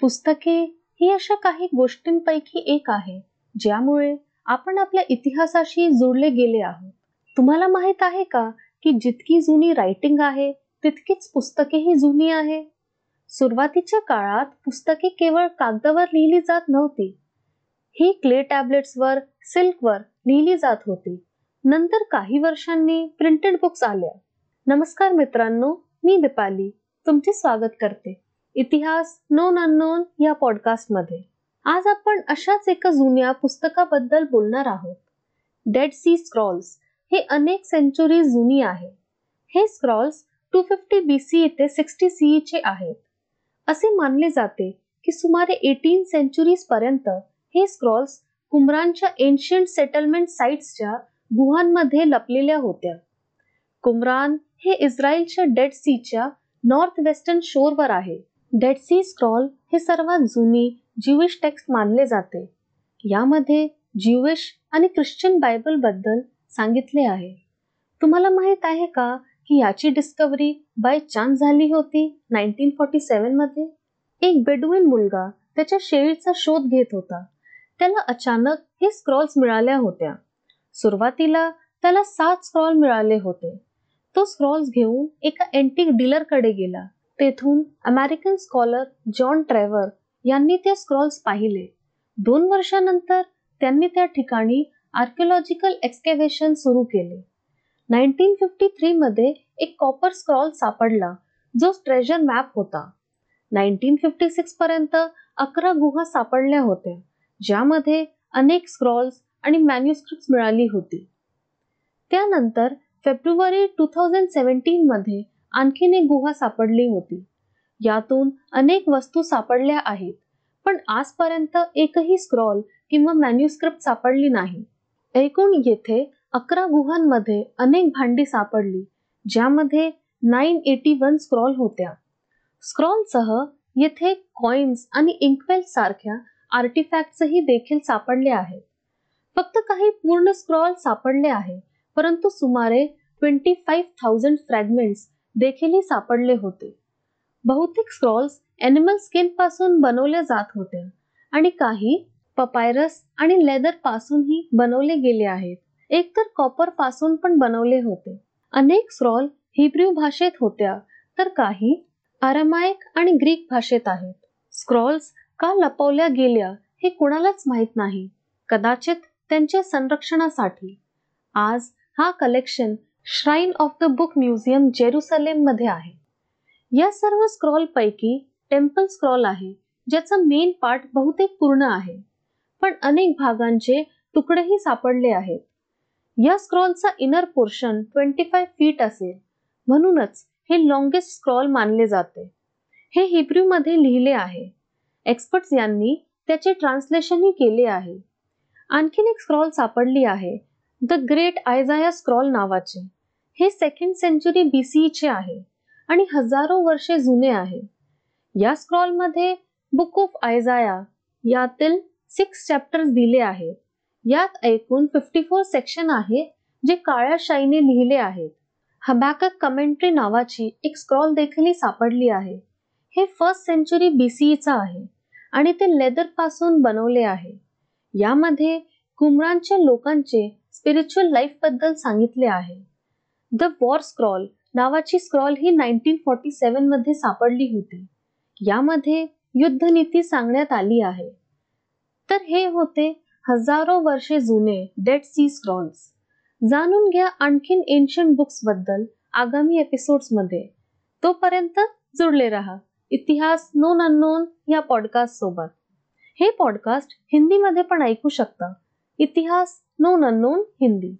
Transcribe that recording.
पुस्तके ही अशा काही गोष्टींपैकी एक आहे ज्यामुळे आपण आपल्या इतिहासाशी जोडले गेले आहोत. तुम्हाला माहीत आहे का की जितकी जुनी रायटिंग आहे तितकीच पुस्तकेही जुनी आहे? सुरुवातीच्या काळात पुस्तके केवळ कागदावर लिहिली जात नव्हती. ही क्ले टॅबलेट्सवर सिल्कवर लिहिली जात होती. नंतर काही वर्षांनी प्रिंटेड बुक्स आल्या. नमस्कार मित्रांनो मी दीपाली. तुमचे स्वागत करते. इतिहास नोन अननोन या पॉडकास्टमध्ये आज आपण अशाच एका जुन्या पुस्तकाबद्दल बोलणार आहोत. डेड सी स्क्रॉल्स हे अनेक सेंचुरी जुनी आहे. हे scrolls two fifty B C ते सिक्स्टी सीई चे आहेत. असे मानले जाते की सुमारे एटीन सेंचुरीज पर्यंत हे स्क्रॉल्स कुमरानच्या एन्शियंट सेटलमेंट साइट्सच्या गुहांमध्ये लपलेल्या होत्या. कुमरान हे इस्रायलच्या डेड सीच्या नॉर्थ वेस्टर्न शोरवर आहे. डेड सी स्क्रॉल हे सर्वात जुनी ज्युइश टेक्स्ट मानले जाते. यामध्ये ज्युइश आणि ख्रिश्चन बायबलबद्दल सांगितले आहे. तुम्हाला माहीत आहे का की याची डिस्कवरी बाय चान्स झाली होती नाईन्टीन फॉर्टी सेवनमध्ये? एक बेडुईन मुलगा त्याच्या शेळीचा शोध घेत होता. त्याला अचानक हे स्क्रॉल्स मिळाल्या होत्या. सुरुवातीला त्याला सात स्क्रॉल मिळाले होते. तो स्क्रॉल्स घेऊन एका अँटिक डीलरकडे गेला. तेथून अमेरिकन स्कॉलर जॉन ट्रेव्हर यांनी ते स्क्रॉल्स पाहिले. दोन वर्षानंतर त्यांनी त्या ठिकाणी आर्किओलॉजिकल एक्सकॅव्हेशन सुरू केले. नाईन्टीन फिफ्टी थ्री मध्ये एक कॉपर स्क्रॉल सापडला जो ट्रेजर मॅप होता. नाईन्टीन फिफ्टी सिक्स पर्यंत अकरा गुहा सापडल्या होत्या ज्यामध्ये अनेक स्क्रॉल्स आणि मॅन्युस्क्रिप्ट मिळाली होती. त्यानंतर फेब्रुवारी टू थाउजंड सेवन्टीन मध्ये आणखीन एक गुहा सापडली होती. यातून अनेक वस्तू सापडल्या आहेत पण आजपर्यंत एकही स्क्रॉल किंवा मॅन्युस्क्रिप्ट सापडली नाही. एकूण येथे अकरा गुहांमध्ये अनेक भांडी सापडली ज्यामध्ये नाईन एटी वन स्क्रॉल होत्या. स्क्रॉलसह येथे कॉइन्स आणि इंकवेल सारख्या आर्टिफॅक्टही देखील सापडले आहेत. फक्त काही पूर्ण स्क्रॉल सापडले आहे परंतु सुमारे ट्वेंटी फाईव्ह थाउजंड फ्रॅगमेंट्स देखील सापडले होते. बहुतेक स्क्रॉल्स एनिमल स्किनपासून बनवल्या जात होत्या आणि काही पपायरस आणि लेदर पासूनही बनवले गेले आहेत. एकतर कॉपरपासून पण बनवले होते. अनेक स्क्रॉल हिब्रू भाषेत होत्या तर काही अरमायक आणि ग्रीक भाषेत आहेत. स्क्रॉल्स का लपवल्या गेल्या हे कुणालाच माहीत नाही. कदाचित त्यांच्या संरक्षणासाठी. आज हा collection shrine of the book museum जेरुसलेममध्ये आहे. या सर्व स्क्रॉल पैकी टेम्पल स्क्रॉल आहे ज्याचा मेन पार्ट बहुतेक पूर्ण आहे पण अनेक भागांचे तुकडेही सापडले आहेत. या स्क्रॉलचा inner portion twenty five feet असेल म्हणूनच हे लॉंगेस्ट स्क्रॉल मानले जाते. हे हिब्रू मध्ये लिहिले आहे. एक्सपर्ट्स यांनी त्याचे ट्रान्सलेशनही केले आहे. आणखीन एक स्क्रॉल सापडली आहे द ग्रेट आयझाया स्क्रॉल नावाचे. हे सेकंड सेंचुरी बीसीईचे आहे आणि हजारो वर्षे जुने आहे. या स्क्रॉलमध्ये बुक ऑफ आयझाया यातील सिक्स चॅप्टर्स दिले आहेत. यात एकूण फिफ्टी फोर सेक्शन आहे जे काळ्या शाईने लिहिले आहेत. हबॅकक कमेंट्री नावाची एक स्क्रॉल देखील सापडली आहे. हे फर्स्ट सेंचुरी बीसीईचा आहे आणि ते लेदरपासून बनवले आहे. यामध्ये कुमरानच्या लोकांचे स्पिरिच्युअल लाईफबद्दल सांगितले आहे. द वॉर स्क्रॉल नावाची स्क्रॉल ही नाईन्टीन फॉर्टी सेवनमध्ये सापडली होती. यामध्ये युद्धनीती सांगण्यात आली आहे. तर हे होते हजारो वर्षे जुने डेड सी स्क्रॉल्स जाणून घ्या आणखीन एन्शियंट बुक्सबद्दल आगामी एपिसोड्समध्ये. तोपर्यंत जुडले रहा. इतिहास नोन अननोन या पॉडकास्ट सोबत. हे पॉडकास्ट हिंदीमध्ये पण ऐकू शकता. इतिहास नोन अननोन हिंदी.